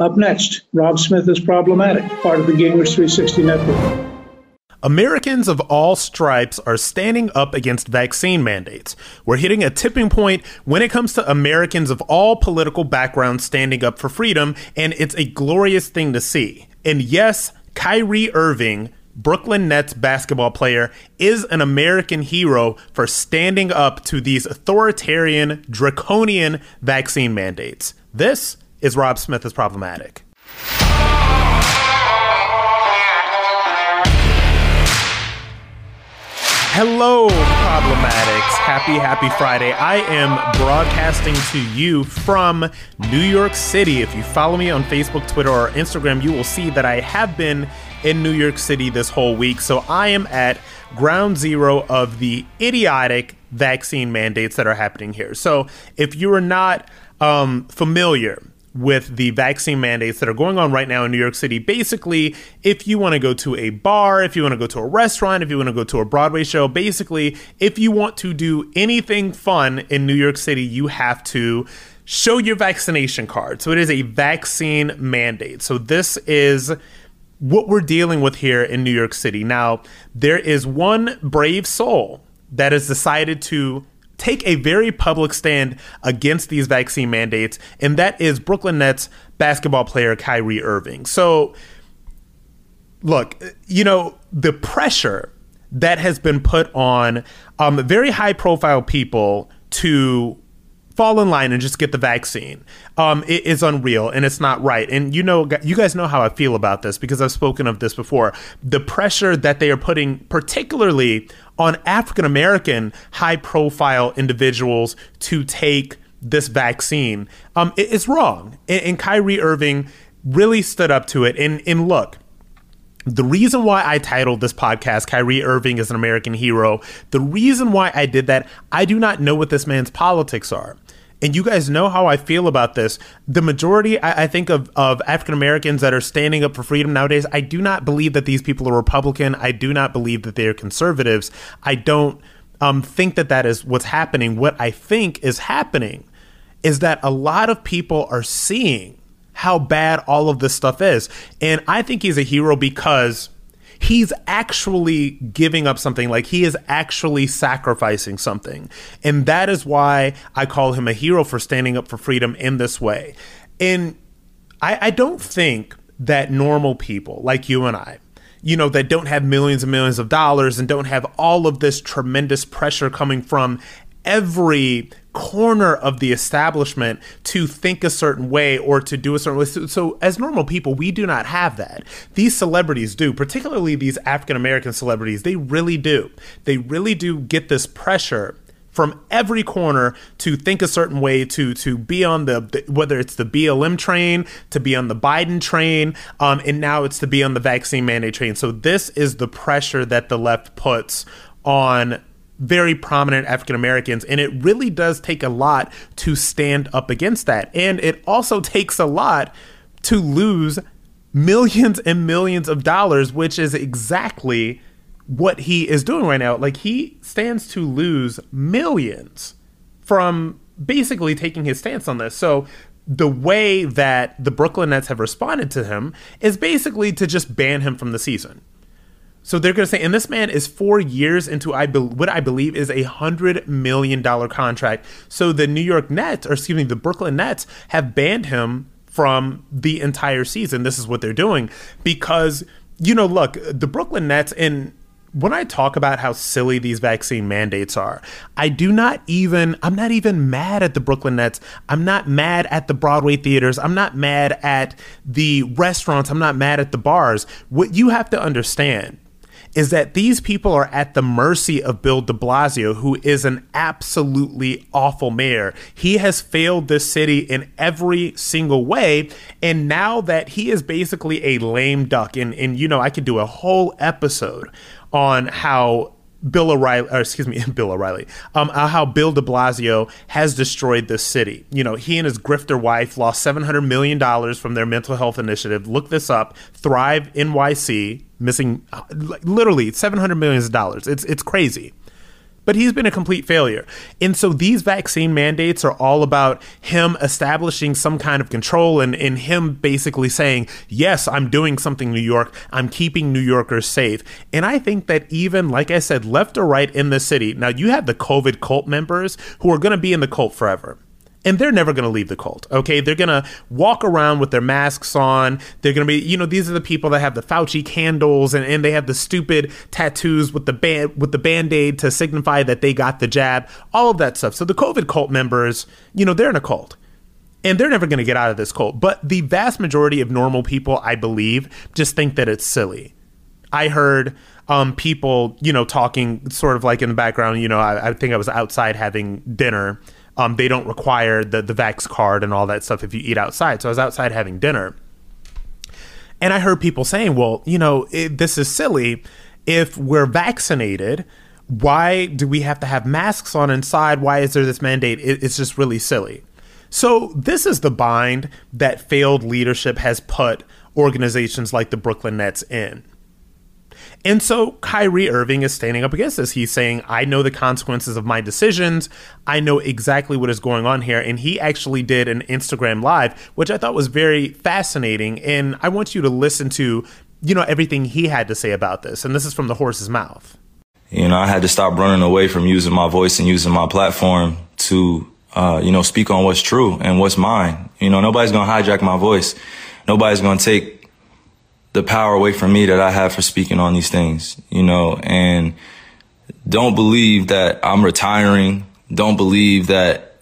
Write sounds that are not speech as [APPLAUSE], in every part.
Up next, Rob Smith is problematic, part of the Gingrich 360 network. Americans of all stripes are standing up against vaccine mandates. We're hitting a tipping point when it comes to Americans of all political backgrounds standing up for freedom, and it's a glorious thing to see. And yes, Kyrie Irving, Brooklyn Nets basketball player, is an American hero for standing up to these authoritarian, draconian vaccine mandates. This is Rob Smith is problematic. Hello, problematics. Happy, happy Friday. I am broadcasting to you from New York City. If you follow me on Facebook, Twitter, or Instagram, you will see that I have been in New York City this whole week. So I am at ground zero of the idiotic vaccine mandates that are happening here. So if you are not um, familiar with the vaccine mandates that are going on right now in New York City. Basically, if you want to go to a bar, if you want to go to a restaurant, if you want to go to a Broadway show, basically, if you want to do anything fun in New York City, you have to show your vaccination card. So it is a vaccine mandate. So this is what we're dealing with here in New York City. Now, there is one brave soul that has decided to take a very public stand against these vaccine mandates, and that is Brooklyn Nets basketball player Kyrie Irving. So, look, you know, the pressure that has been put on um, very high profile people to fall in line and just get the vaccine um, it is unreal and it's not right. And you know, you guys know how I feel about this because I've spoken of this before. The pressure that they are putting, particularly on African American high profile individuals to take this vaccine um, is wrong. And, and Kyrie Irving really stood up to it. And, and look, the reason why I titled this podcast Kyrie Irving is an American hero, the reason why I did that, I do not know what this man's politics are and you guys know how I feel about this. The majority, I, I think, of, of African Americans that are standing up for freedom nowadays, I do not believe that these people are Republican. I do not believe that they are conservatives. I don't um, think that that is what's happening. What I think is happening is that a lot of people are seeing how bad all of this stuff is. And I think he's a hero because he's actually giving up something. Like he is actually sacrificing something. And that is why i call him a hero for standing up for freedom in this way. And i, I don't think that normal people like you and i you know that don't have millions and millions of dollars and don't have all of this tremendous pressure coming from every corner of the establishment to think a certain way or to do a certain way. So, so, as normal people, we do not have that. These celebrities do, particularly these African American celebrities, they really do. They really do get this pressure from every corner to think a certain way to to be on the whether it's the BLM train to be on the Biden train um, and now it's to be on the vaccine mandate train so this is the pressure that the left puts on very prominent African Americans. And it really does take a lot to stand up against that. And it also takes a lot to lose millions and millions of dollars, which is exactly what he is doing right now. Like he stands to lose millions from basically taking his stance on this. So the way that the Brooklyn Nets have responded to him is basically to just ban him from the season. So they're going to say, and this man is four years into I be- what I believe is a hundred million dollar contract. So the New York Nets, or excuse me, the Brooklyn Nets, have banned him from the entire season. This is what they're doing because you know, look, the Brooklyn Nets and when I talk about how silly these vaccine mandates are, I do not even, I'm not even mad at the Brooklyn Nets. I'm not mad at the Broadway theaters. I'm not mad at the restaurants. I'm not mad at the bars. What you have to understand is that these people are at the mercy of Bill de Blasio, who is an absolutely awful mayor. He has failed this city in every single way. And now that he is basically a lame duck, and, and you know, I could do a whole episode on how Bill O'Reilly, or excuse me, [LAUGHS] Bill O'Reilly, um, uh, how Bill de Blasio has destroyed this city. You know, he and his grifter wife lost $700 million from their mental health initiative. Look this up Thrive NYC, missing uh, literally $700 million. It's, it's crazy. but he's been a complete failure. And so these vaccine mandates are all about him establishing some kind of control and, and him basically saying, Yes, I'm doing something, New York. I'm keeping New Yorkers safe. And I think that even, like I said, left or right in the city, now you have the COVID cult members who are going to be in the cult forever and they're never going to leave the cult. Okay, they're going to walk around with their masks on. They're going to be, you know, these are the people that have the Fauci candles and, and they have the stupid tattoos with the band with the band aid to signify that they got the jab. All of that stuff. So the COVID cult members, you know, they're in a cult. And they're never going to get out of this cult. But the vast majority of normal people, I believe, just think that it's silly. I heard um, people, you know, talking sort of like in the background. You know, I, I think I was outside having dinner um, they don't require the the vax card and all that stuff if you eat outside. So I was outside having dinner, and I heard people saying, "Well, you know, it, this is silly. If we're vaccinated." Why do we have to have masks on inside? Why is there this mandate? It, it's just really silly. So, this is the bind that failed leadership has put organizations like the Brooklyn Nets in. And so Kyrie Irving is standing up against this. He's saying, I know the consequences of my decisions. I know exactly what is going on here. And he actually did an Instagram live, which I thought was very fascinating. And I want you to listen to, you know, everything he had to say about this. And this is from the horse's mouth. You know, I had to stop running away from using my voice and using my platform to, uh, you know, speak on what's true and what's mine. You know, nobody's going to hijack my voice. Nobody's going to take the power away from me that I have for speaking on these things, you know, and don't believe that I'm retiring. Don't believe that,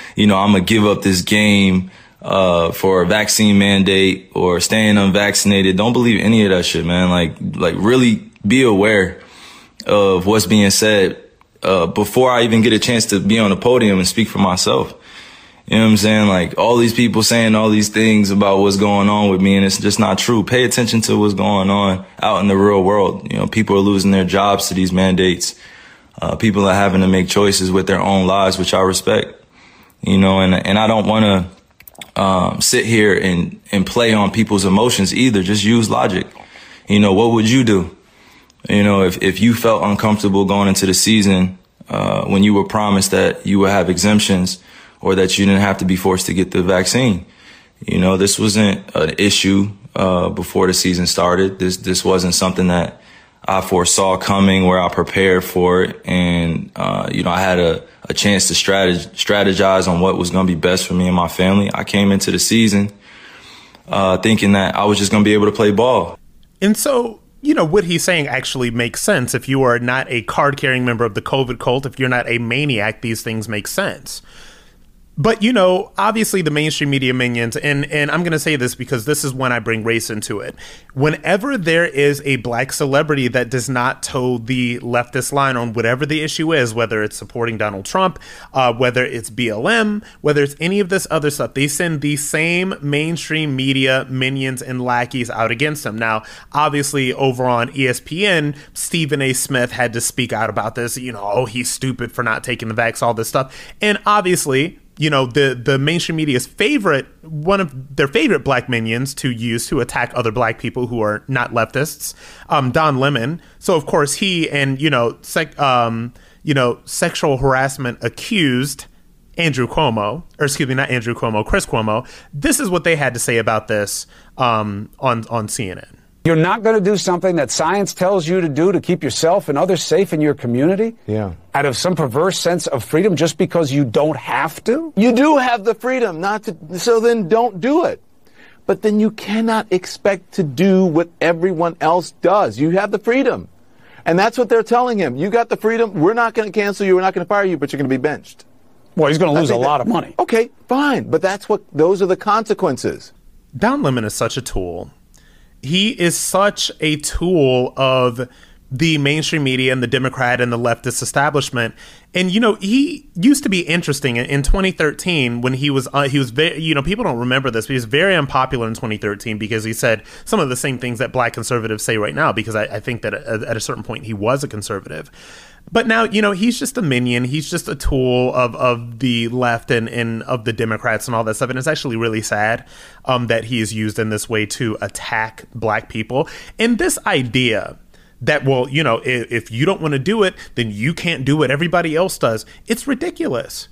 [LAUGHS] you know, I'm going to give up this game, uh, for a vaccine mandate or staying unvaccinated. Don't believe any of that shit, man. Like, like really be aware of what's being said, uh, before I even get a chance to be on the podium and speak for myself. You know what I'm saying? Like all these people saying all these things about what's going on with me and it's just not true. Pay attention to what's going on out in the real world. You know, people are losing their jobs to these mandates. Uh, people are having to make choices with their own lives, which I respect. You know, and, and I don't want to, um, sit here and, and play on people's emotions either. Just use logic. You know, what would you do? You know, if, if you felt uncomfortable going into the season, uh, when you were promised that you would have exemptions, or that you didn't have to be forced to get the vaccine. You know, this wasn't an issue uh, before the season started. This this wasn't something that I foresaw coming, where I prepared for it, and uh, you know, I had a, a chance to strategize, strategize on what was going to be best for me and my family. I came into the season uh, thinking that I was just going to be able to play ball. And so, you know, what he's saying actually makes sense. If you are not a card carrying member of the COVID cult, if you're not a maniac, these things make sense. But you know, obviously the mainstream media minions, and and I'm gonna say this because this is when I bring race into it. Whenever there is a black celebrity that does not toe the leftist line on whatever the issue is, whether it's supporting Donald Trump, uh, whether it's BLM, whether it's any of this other stuff, they send the same mainstream media minions and lackeys out against them. Now, obviously, over on ESPN, Stephen A. Smith had to speak out about this. You know, oh, he's stupid for not taking the vax, all this stuff, and obviously you know the the mainstream media's favorite one of their favorite black minions to use to attack other black people who are not leftists um, don lemon. So of course he and you know sec, um, you know sexual harassment accused andrew cuomo or excuse me not andrew cuomo chris cuomo. This is what they had to say about this um, on on cnn you're not going to do something that science tells you to do to keep yourself and others safe in your community? Yeah. Out of some perverse sense of freedom just because you don't have to? You do have the freedom not to, so then don't do it. But then you cannot expect to do what everyone else does. You have the freedom. And that's what they're telling him. You got the freedom. We're not going to cancel you. We're not going to fire you, but you're going to be benched. Well, he's going to lose a lot of money. Okay, fine. But that's what, those are the consequences. Don Lemon is such a tool he is such a tool of the mainstream media and the Democrat and the leftist establishment. And you know, he used to be interesting in 2013 when he was uh, he was very you know people don't remember this, but he was very unpopular in 2013 because he said some of the same things that Black conservatives say right now. Because I, I think that at, at a certain point he was a conservative. But now, you know, he's just a minion. He's just a tool of, of the left and, and of the Democrats and all that stuff. And it's actually really sad um, that he is used in this way to attack black people. And this idea that well you know if, if you don't want to do it then you can't do what everybody else does it's ridiculous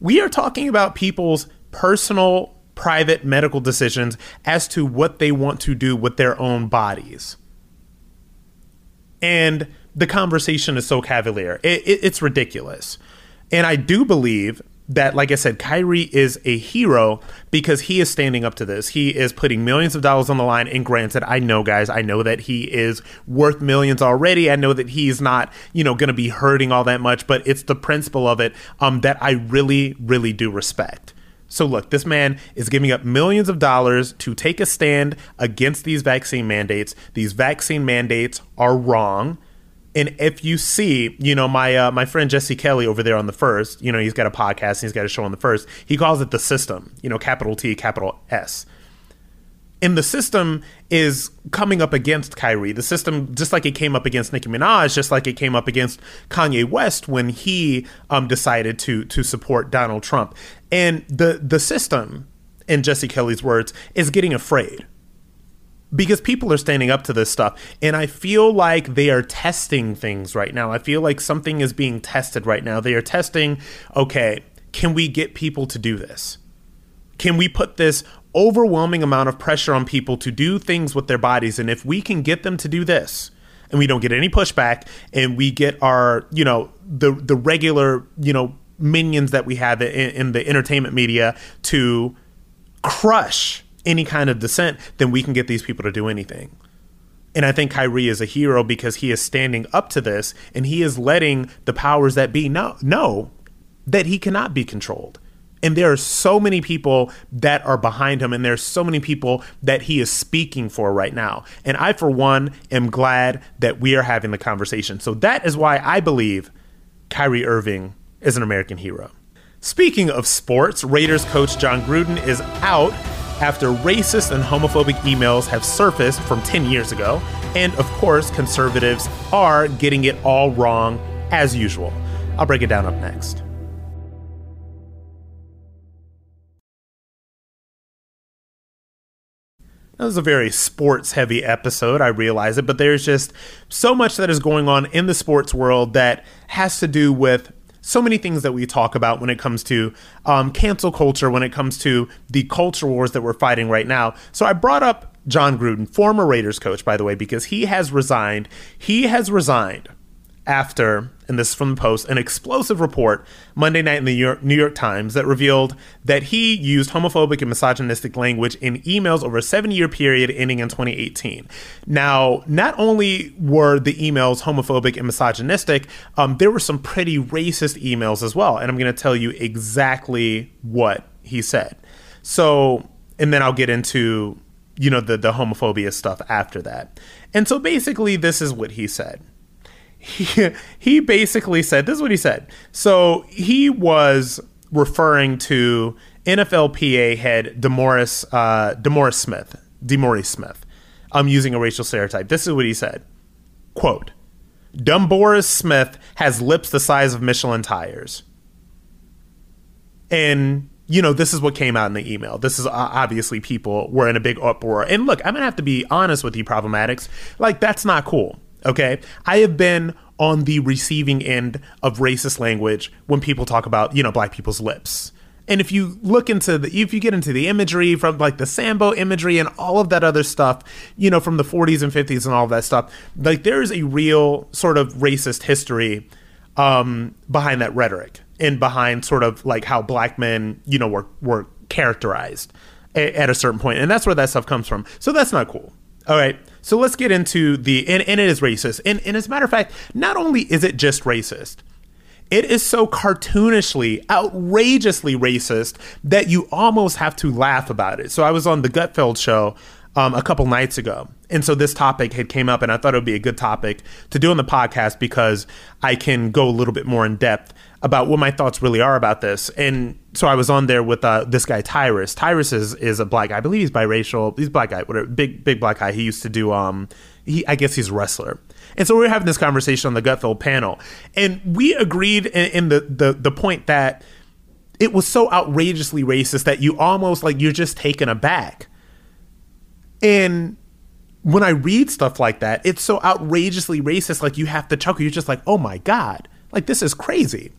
we are talking about people's personal private medical decisions as to what they want to do with their own bodies and the conversation is so cavalier it, it, it's ridiculous and i do believe that, like I said, Kyrie is a hero because he is standing up to this. He is putting millions of dollars on the line. And granted, I know, guys, I know that he is worth millions already. I know that he's not, you know, going to be hurting all that much, but it's the principle of it um, that I really, really do respect. So, look, this man is giving up millions of dollars to take a stand against these vaccine mandates. These vaccine mandates are wrong and if you see, you know, my uh, my friend Jesse Kelly over there on the first, you know, he's got a podcast, and he's got a show on the first. He calls it the system, you know, capital T, capital S. And the system is coming up against Kyrie. The system, just like it came up against Nicki Minaj, just like it came up against Kanye West when he um, decided to to support Donald Trump. And the the system, in Jesse Kelly's words, is getting afraid because people are standing up to this stuff and i feel like they are testing things right now. I feel like something is being tested right now. They are testing okay can we get people to do this? Can we put this overwhelming amount of pressure on people to do things with their bodies? And if we can get them to do this and we don't get any pushback and we get our you know the the regular you know minions that we have in, in the entertainment media to crush any kind of dissent, then we can get these people to do anything. And I think Kyrie is a hero because he is standing up to this and he is letting the powers that be know, know that he cannot be controlled. And there are so many people that are behind him, and there's so many people that he is speaking for right now. And I, for one, am glad that we are having the conversation. So that is why I believe Kyrie Irving is an American hero. Speaking of sports, Raiders coach Jon Gruden is out after racist and homophobic emails have surfaced from 10 years ago. And of course, conservatives are getting it all wrong as usual. I'll break it down up next. That was a very sports heavy episode, I realize it, but there's just so much that is going on in the sports world that has to do with so many things that we talk about when it comes to um, cancel culture, when it comes to the culture wars that we're fighting right now. So I brought up Jon Gruden, former Raiders coach, by the way, because he has resigned. He has resigned after, and this is from the Post, an explosive report Monday night in the New York, New York, Times that revealed that he used homophobic and misogynistic language in emails over a seven year period ending in 2018. Now, not only were the emails homophobic and misogynistic, um, there were some pretty racist emails as well. And I'm going to tell you exactly what he said. So, and then I'll get into you know the the homophobia stuff after that. And so basically this is what he said he, [LAUGHS] he basically said this is what he said. So he was referring to NFLPA head DeMaurice uh, DeMaurice Smith, DeMaurice Smith. I'm using a racial stereotype. This is what he said. Quote, Dumboris Smith has lips the size of Michelin tires. And, you know, this is what came out in the email. This is uh, obviously people were in a big uproar. And look, I'm going to have to be honest with you, problematics. Like, that's not cool. Okay. I have been on the receiving end of racist language when people talk about, you know, black people's lips. And if you look into the, if you get into the imagery from like the Sambo imagery and all of that other stuff, you know, from the 40s and 50s and all of that stuff, like there is a real sort of racist history um, behind that rhetoric and behind sort of like how black men, you know, were, were characterized a, at a certain point. And that's where that stuff comes from. So that's not cool. All right. So let's get into the and, and it is racist. And, and as a matter of fact, not only is it just racist, it is so cartoonishly, outrageously racist that you almost have to laugh about it. So I was on the Gutfeld show um, a couple nights ago, and so this topic had came up, and I thought it would be a good topic to do on the podcast because I can go a little bit more in depth about what my thoughts really are about this. And so I was on there with uh, this guy Tyrus. Tyrus is is a black guy. I believe he's biracial. He's a black guy. Whatever. Big big black guy. He used to do um. He I guess he's a wrestler. And so we were having this conversation on the Gutfeld panel, and we agreed in, in the, the the point that it was so outrageously racist that you almost like you're just taken aback. And when I read stuff like that, it's so outrageously racist. Like you have to chuckle. You're just like, oh my God, like this is crazy.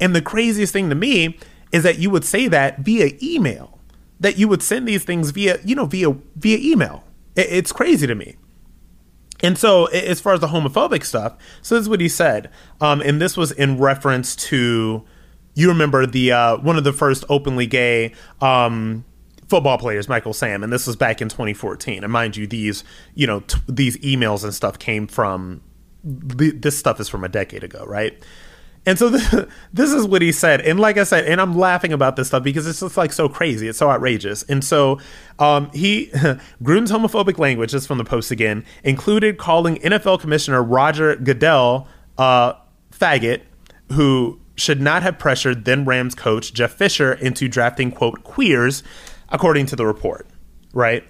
And the craziest thing to me is that you would say that via email, that you would send these things via, you know, via via email. It's crazy to me. And so, as far as the homophobic stuff, so this is what he said, um, and this was in reference to, you remember the uh, one of the first openly gay um, football players, Michael Sam, and this was back in 2014. And mind you, these you know t- these emails and stuff came from this stuff is from a decade ago, right? And so [LAUGHS] this, this is what he said. And like I said, and I'm laughing about this stuff because it's just like so crazy. It's so outrageous. And so um, he, [LAUGHS] Gruden's homophobic language, this from the post again, included calling NFL Commissioner Roger Goodell uh, faggot, who should not have pressured then Rams coach Jeff Fisher into drafting, quote, queers, according to the report, right?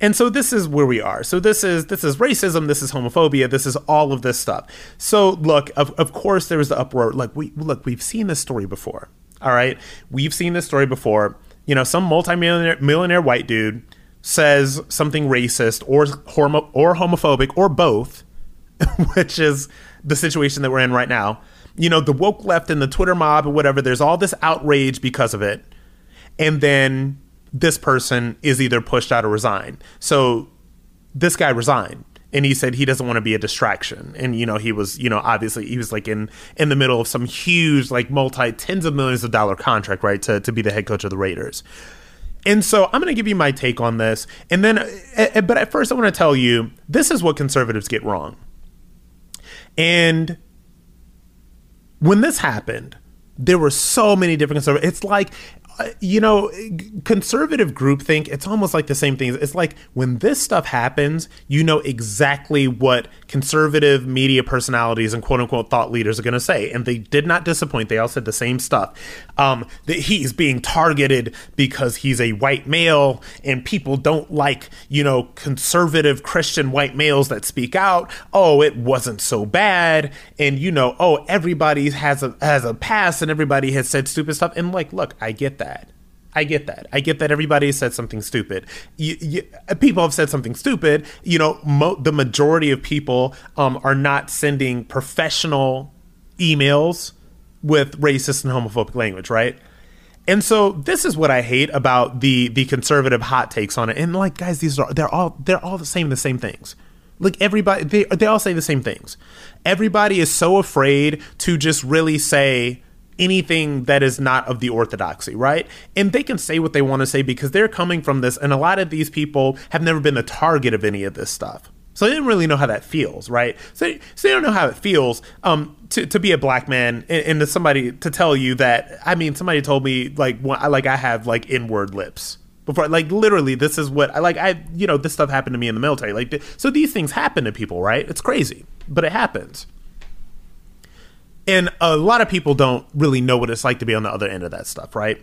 and so this is where we are. So this is this is racism this is homophobia this is all of this stuff. So look of, of course there was the uproar. Like we look we've seen this story before all right? We've seen this story before. You know some multimillionaire millionaire white dude says something racist or homo- or homophobic or both [LAUGHS] which is the situation that we're in right now. You know the woke left and the twitter mob or whatever there's all this outrage because of it. And then this person is either pushed out or resigned. So this guy resigned and he said he doesn't want to be a distraction and you know he was you know obviously he was like in in the middle of some huge like multi tens of millions of dollar contract right to to be the head coach of the raiders and so i'm going to give you my take on this and then uh, but at first i want to tell you this is what conservatives get wrong and when this happened there were so many different conservatives. It's like you know, conservative groupthink, it's almost like the same thing. It's like when this stuff happens, you know exactly what conservative media personalities and quote unquote thought leaders are going to say. And they did not disappoint. They all said the same stuff. Um, that he's being targeted because he's a white male and people don't like, you know, conservative Christian white males that speak out. Oh, it wasn't so bad. And, you know, oh, everybody has a, has a past and everybody has said stupid stuff. And like, look, I get that. I get that. I get that everybody said something stupid. You, you, people have said something stupid. You know, mo- the majority of people um, are not sending professional emails with racist and homophobic language, right? And so this is what I hate about the the conservative hot takes on it. And like, guys, these are they're all they're all the same the same things. Like everybody, they they all say the same things. Everybody is so afraid to just really say anything that is not of the orthodoxy, right? And they can say what they want to say because they're coming from this, and a lot of these people have never been the target of any of this stuff. So they didn't really know how that feels, right? So, so they don't know how it feels um, to, to be a black man and, and to somebody to tell you that. I mean, somebody told me like like I have like inward lips before. Like literally, this is what I like. I you know this stuff happened to me in the military. Like so, these things happen to people, right? It's crazy, but it happens. And a lot of people don't really know what it's like to be on the other end of that stuff, right?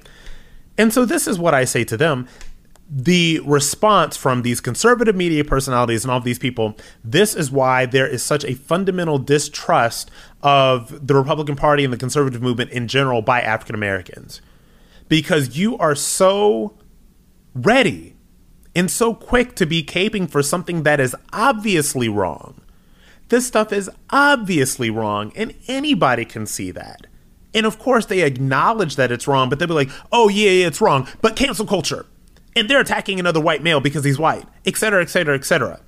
And so this is what I say to them. The response from these conservative media personalities and all these people, this is why there is such a fundamental distrust of the Republican Party and the conservative movement in general by African Americans. Because you are so ready and so quick to be caping for something that is obviously wrong this stuff is obviously wrong, and anybody can see that. And of course, they acknowledge that it's wrong, but they'll be like, oh, yeah, yeah, it's wrong, but cancel culture. And they're attacking another white male because he's white, et cetera, et cetera, et cetera.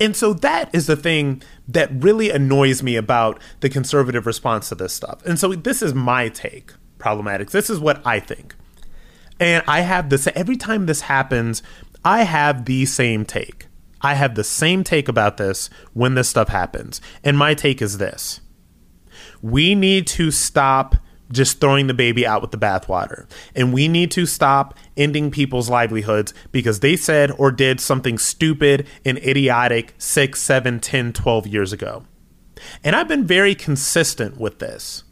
And so that is the thing that really annoys me about the conservative response to this stuff. And so this is my take, problematics. This is what I think. And I have this every time this happens, I have the same take. I have the same take about this when this stuff happens. And my take is this we need to stop just throwing the baby out with the bathwater. And we need to stop ending people's livelihoods because they said or did something stupid and idiotic 6, 7, 10, 12 years ago. And I've been very consistent with this.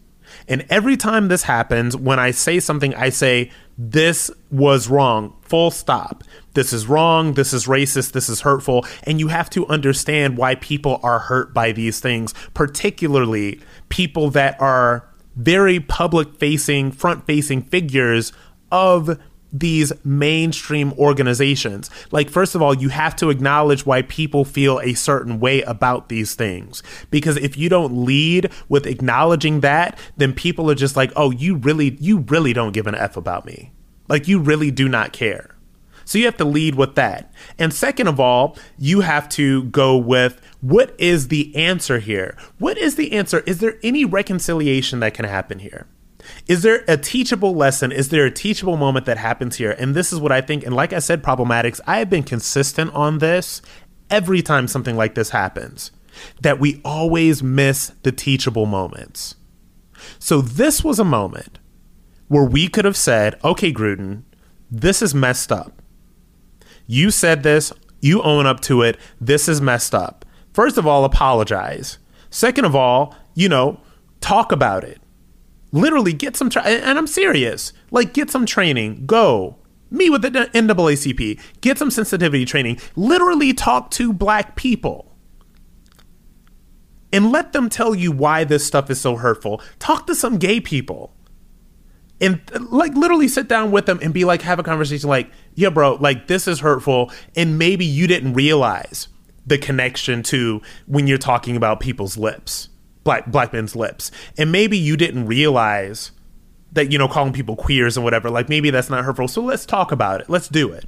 And every time this happens, when I say something, I say, this was wrong, full stop. This is wrong. This is racist. This is hurtful. And you have to understand why people are hurt by these things, particularly people that are very public facing, front facing figures of these mainstream organizations. Like, first of all, you have to acknowledge why people feel a certain way about these things. Because if you don't lead with acknowledging that, then people are just like, oh, you really, you really don't give an F about me. Like, you really do not care. So you have to lead with that. And second of all, you have to go with what is the answer here? What is the answer? Is there any reconciliation that can happen here? Is there a teachable lesson? Is there a teachable moment that happens here? And this is what I think. And like I said, problematics, I have been consistent on this every time something like this happens, that we always miss the teachable moments. So this was a moment where we could have said, okay, Gruden, this is messed up. You said this, you own up to it. This is messed up. First of all, apologize. Second of all, you know, talk about it literally get some tra- and I'm serious. Like get some training. Go. Meet with the NAACP. Get some sensitivity training. Literally talk to black people. And let them tell you why this stuff is so hurtful. Talk to some gay people. And like literally sit down with them and be like, have a conversation like, yeah, bro, like this is hurtful. And maybe you didn't realize the connection to when you're talking about people's lips black black men's lips. And maybe you didn't realize that you know calling people queers and whatever like maybe that's not hurtful. So let's talk about it. Let's do it.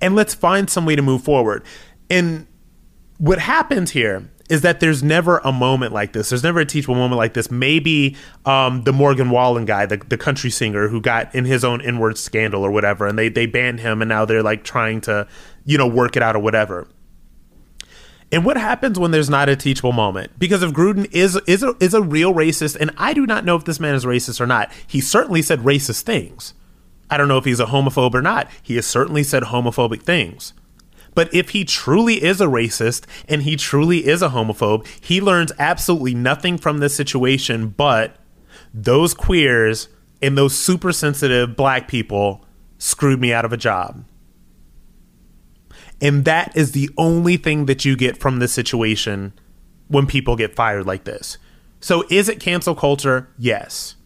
And let's find some way to move forward. And what happens here is that there's never a moment like this. There's never a teachable moment like this. Maybe um, the Morgan Wallen guy, the, the country singer who got in his own N-word scandal or whatever, and they, they banned him and now they're like trying to, you know, work it out or whatever. And what happens when there's not a teachable moment? Because if Gruden is is a, is a real racist, and I do not know if this man is racist or not, he certainly said racist things. I don't know if he's a homophobe or not. He has certainly said homophobic things. But if he truly is a racist and he truly is a homophobe, he learns absolutely nothing from this situation but those queers and those super sensitive black people screwed me out of a job. And that is the only thing that you get from this situation when people get fired like this. So is it cancel culture? Yes.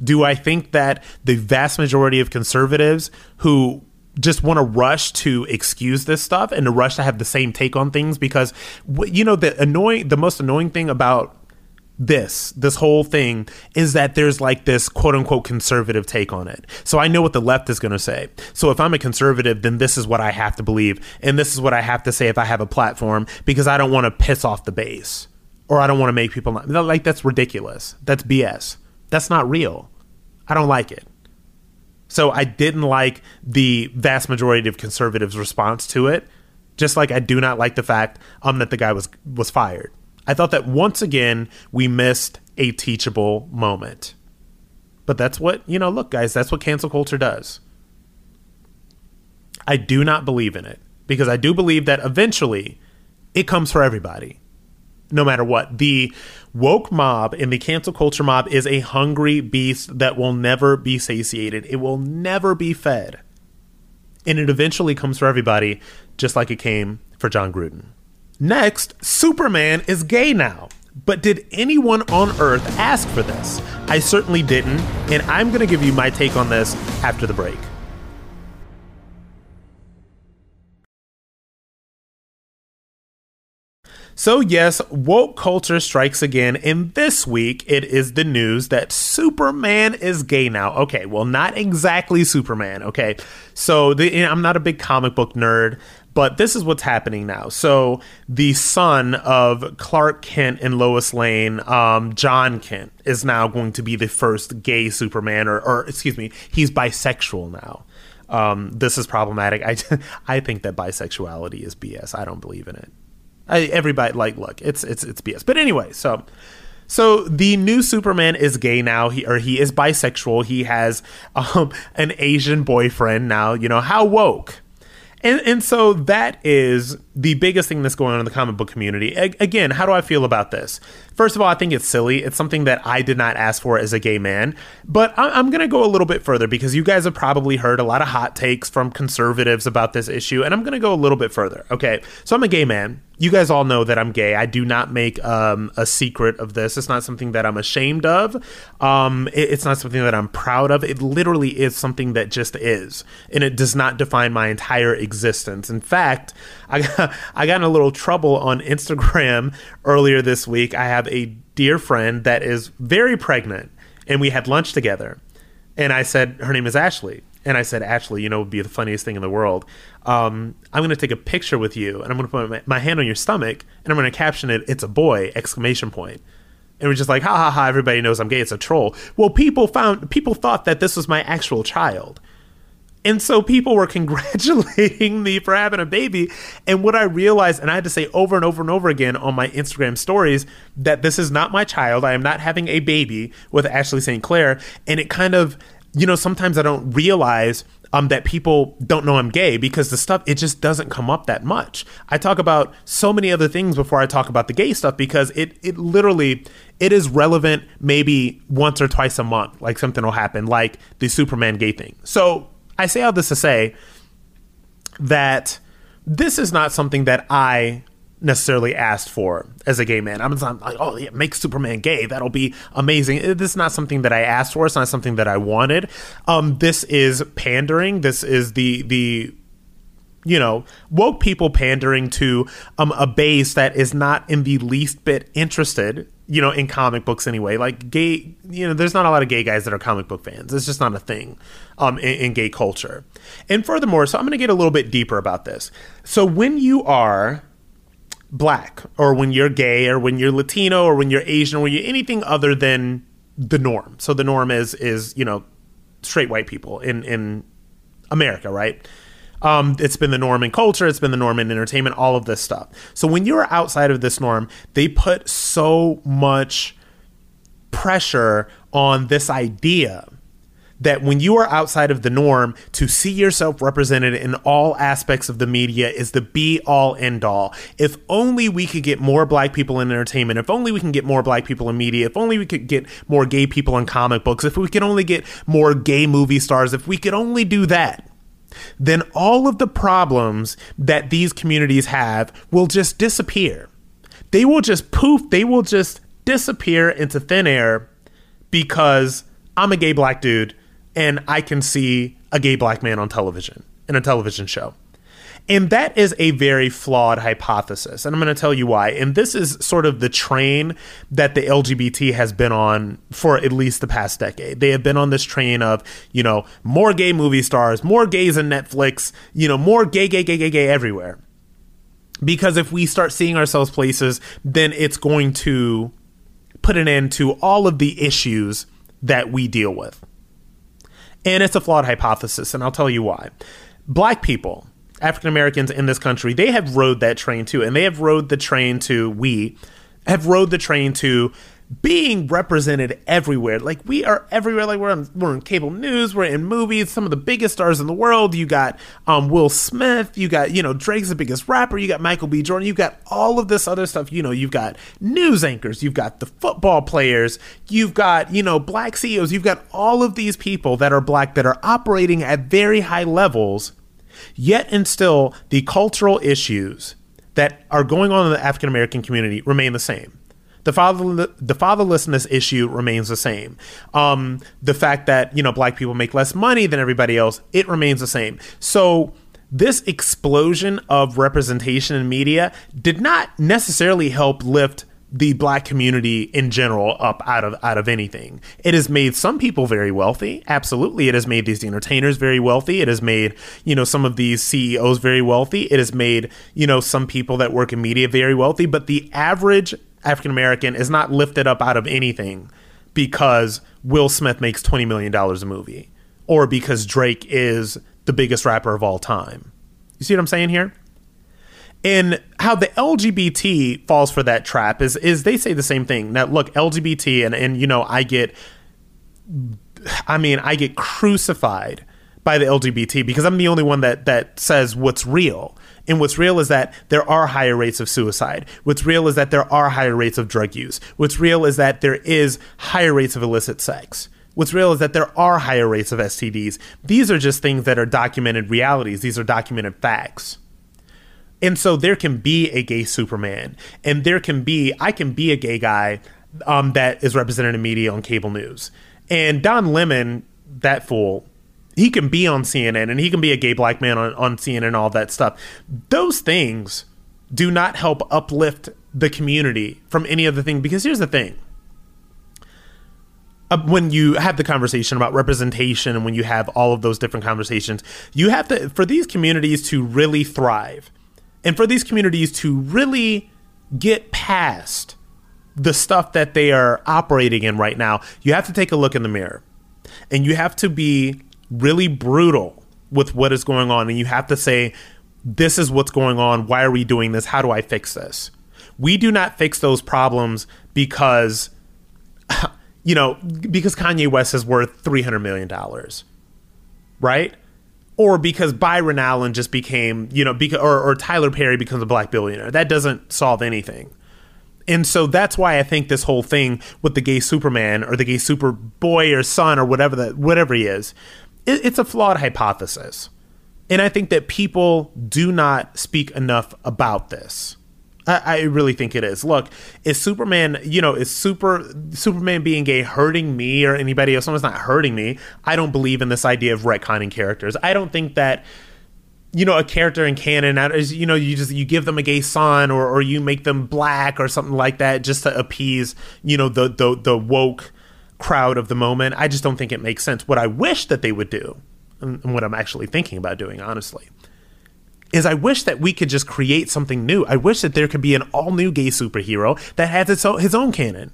Do I think that the vast majority of conservatives who just want to rush to excuse this stuff and to rush to have the same take on things because you know the annoying the most annoying thing about this this whole thing is that there's like this quote unquote conservative take on it. So I know what the left is going to say. So if I'm a conservative, then this is what I have to believe and this is what I have to say if I have a platform because I don't want to piss off the base or I don't want to make people not, like that's ridiculous. That's BS. That's not real. I don't like it. So I didn't like the vast majority of conservatives' response to it, just like I do not like the fact um that the guy was was fired. I thought that once again we missed a teachable moment. But that's what, you know, look, guys, that's what cancel culture does. I do not believe in it because I do believe that eventually it comes for everybody, no matter what. The woke mob and the cancel culture mob is a hungry beast that will never be satiated, it will never be fed. And it eventually comes for everybody, just like it came for Jon Gruden. Next, Superman is gay now. But did anyone on Earth ask for this? I certainly didn't, and I'm going to give you my take on this after the break. So, yes, woke culture strikes again, and this week it is the news that Superman is gay now. Okay, well, not exactly Superman, okay? So, the, I'm not a big comic book nerd, but this is what's happening now. So the son of Clark Kent and Lois Lane, um, Jon Kent, is now going to be the first gay Superman, or, or excuse me, he's bisexual now. Um, this is problematic. [LAUGHS] I I think that bisexuality is BS. I don't believe in it. I, everybody like look, it's it's it's BS. But anyway, so so the new Superman is gay now. He or he is bisexual. He has um, an Asian boyfriend now. You know how woke and and so that is the biggest thing that's going on in the comic book community. A- again, how do I feel about this? First of all, I think it's silly. It's something that I did not ask for as a gay man. But I- I'm going to go a little bit further because you guys have probably heard a lot of hot takes from conservatives about this issue, and I'm going to go a little bit further. Okay, so I'm a gay man. You guys all know that I'm gay. I do not make um, a secret of this. It's not something that I'm ashamed of. Um, it, it's not something that I'm proud of. It literally is something that just is, and it does not define my entire existence. In fact, I [LAUGHS] got, I got in a little trouble on Instagram [LAUGHS] earlier this week. I have a dear friend that is very pregnant, and we had lunch together. And I said, her name is Ashley. And I said, Ashley, you know, would be the funniest thing in the world. Um, I'm going to take a picture with you, and I'm going to put my, my hand on your stomach, and I'm going to caption it, "It's a boy!" exclamation point. And we're just like, ha ha ha! Everybody knows I'm gay. It's a troll. Well, people found people thought that this was my actual child, and so people were [LAUGHS] congratulating me for having a baby. And what I realized, and I had to say over and over and over again on my Instagram stories, that this is not my child. I am not having a baby with Ashley St. Clair. And it kind of you know, sometimes I don't realize um, that people don't know I'm gay because the stuff it just doesn't come up that much. I talk about so many other things before I talk about the gay stuff because it it literally it is relevant maybe once or twice a month. Like something will happen, like the Superman gay thing. So I say all this to say that this is not something that I necessarily asked for as a gay man. I'm not like, oh, yeah, make Superman gay. That'll be amazing. This is not something that I asked for. It's not something that I wanted. Um, this is pandering. This is the the you know woke people pandering to um, a base that is not in the least bit interested you know in comic books anyway like gay you know there's not a lot of gay guys that are comic book fans it's just not a thing um, in, in gay culture and furthermore so i'm going to get a little bit deeper about this so when you are black or when you're gay or when you're Latino or when you're Asian or when you're anything other than the norm. So the norm is is you know straight white people in in America, right? Um, it's been the norm in culture, it's been the norm in entertainment, all of this stuff. So when you're outside of this norm, they put so much pressure on this idea that when you are outside of the norm, to see yourself represented in all aspects of the media is the be all end all. If only we could get more black people in entertainment, if only we can get more black people in media, if only we could get more gay people in comic books, if we could only get more gay movie stars, if we could only do that, then all of the problems that these communities have will just disappear. They will just poof, they will just disappear into thin air because I'm a gay black dude and I can see a gay black man on television in a television show. And that is a very flawed hypothesis. And I'm going to tell you why. And this is sort of the train that the LGBT has been on for at least the past decade. They have been on this train of, you know, more gay movie stars, more gays in Netflix, you know, more gay, gay, gay, gay, gay everywhere. Because if we start seeing ourselves places, then it's going to put an end to all of the issues that we deal with. And it's a flawed hypothesis, and I'll tell you why. Black people, African Americans in this country, they have rode that train too, and they have rode the train to, we have rode the train to being represented everywhere. Like we are everywhere. Like we're on we're in cable news, we're in movies, some of the biggest stars in the world. You got um, Will Smith, you got, you know, Drake's the biggest rapper, you got Michael B. Jordan, you got all of this other stuff. You know, you've got news anchors, you've got the football players, you've got, you know, black CEOs, you've got all of these people that are black that are operating at very high levels, yet and still the cultural issues that are going on in the African American community remain the same the father the fatherlessness issue remains the same. Um, the fact that you know black people make less money than everybody else, it remains the same. So this explosion of representation in media did not necessarily help lift the black community in general up out of out of anything. It has made some people very wealthy. Absolutely. It has made these entertainers very wealthy. It has made, you know, some of these CEOs very wealthy. It has made, you know, some people that work in media very wealthy, but the average African American is not lifted up out of anything because Will Smith makes $20 million a movie or because Drake is the biggest rapper of all time. You see what I'm saying here? And how the LGBT falls for that trap is is they say the same thing. Now look, LGBT and and you know, I get I mean, I get crucified by the LGBT because I'm the only one that that says what's real. And what's real is that there are higher rates of suicide. What's real is that there are higher rates of drug use. What's real is that there is higher rates of illicit sex. What's real is that there are higher rates of STDs. These are just things that are documented realities. These are documented facts. And so there can be a gay Superman, and there can be I can be a gay guy um, that is represented in media on cable news. And Don Lemon, that fool, he can be on CNN and he can be a gay black man on, on CNN and all that stuff. Those things do not help uplift the community from any other thing because here's the thing uh, when you have the conversation about representation and when you have all of those different conversations, you have to, for these communities to really thrive and for these communities to really get past the stuff that they are operating in right now, you have to take a look in the mirror and you have to be really brutal with what is going on. And you have to say, this is what's going on. Why are we doing this? How do I fix this? We do not fix those problems because [LAUGHS] you know, because Kanye West is worth $300 million, right? Or because Byron Allen just became, you know, because, or, or Tyler Perry becomes a black billionaire. That doesn't solve anything. And so that's why I think this whole thing with the gay Superman or the gay super boy or son or whatever that whatever he is, it, it's a flawed hypothesis. And I think that people do not speak enough about this. I, I really think it is. Look, is Superman, you know, is super Superman being gay hurting me or anybody else? Someone's not hurting me. I don't believe in this idea of retconning characters. I don't think that you know a character in canon is you know you just you give them a gay son or or you make them black or something like that just to appease you know the the the woke crowd of the moment. I just don't think it makes sense. What I wish that they would do, and what I'm actually thinking about doing, honestly, is I wish that we could just create something new. I wish that there could be an all new gay superhero that has its own, his own canon.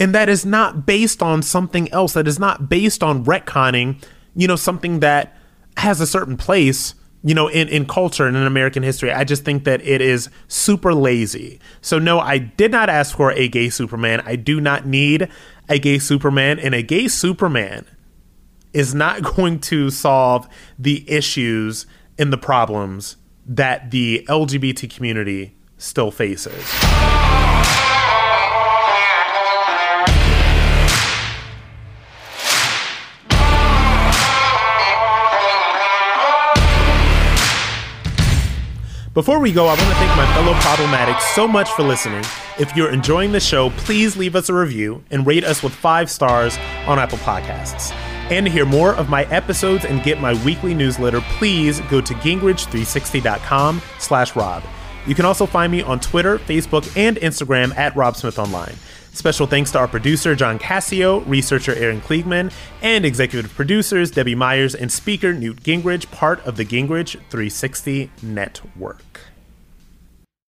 And that is not based on something else, that is not based on retconning, you know, something that has a certain place, you know, in, in culture and in American history. I just think that it is super lazy. So, no, I did not ask for a gay Superman. I do not need a gay Superman. And a gay Superman is not [LAUGHS] going to solve the issues and the problems that the LGBT community still faces. Before we go, I want to thank my fellow problematics so much for listening. If you're enjoying the show, please leave us a review and rate us with five stars on Apple Podcasts. And to hear more of my episodes and get my weekly newsletter, please go to gingrich360.com slash Rob. You can also find me on Twitter, Facebook, and Instagram at Rob Smith Online. Special thanks to our producer, John Cassio, researcher Aaron Kliegman, and executive producers, Debbie Myers and speaker Newt Gingrich, part of the Gingrich 360 Network.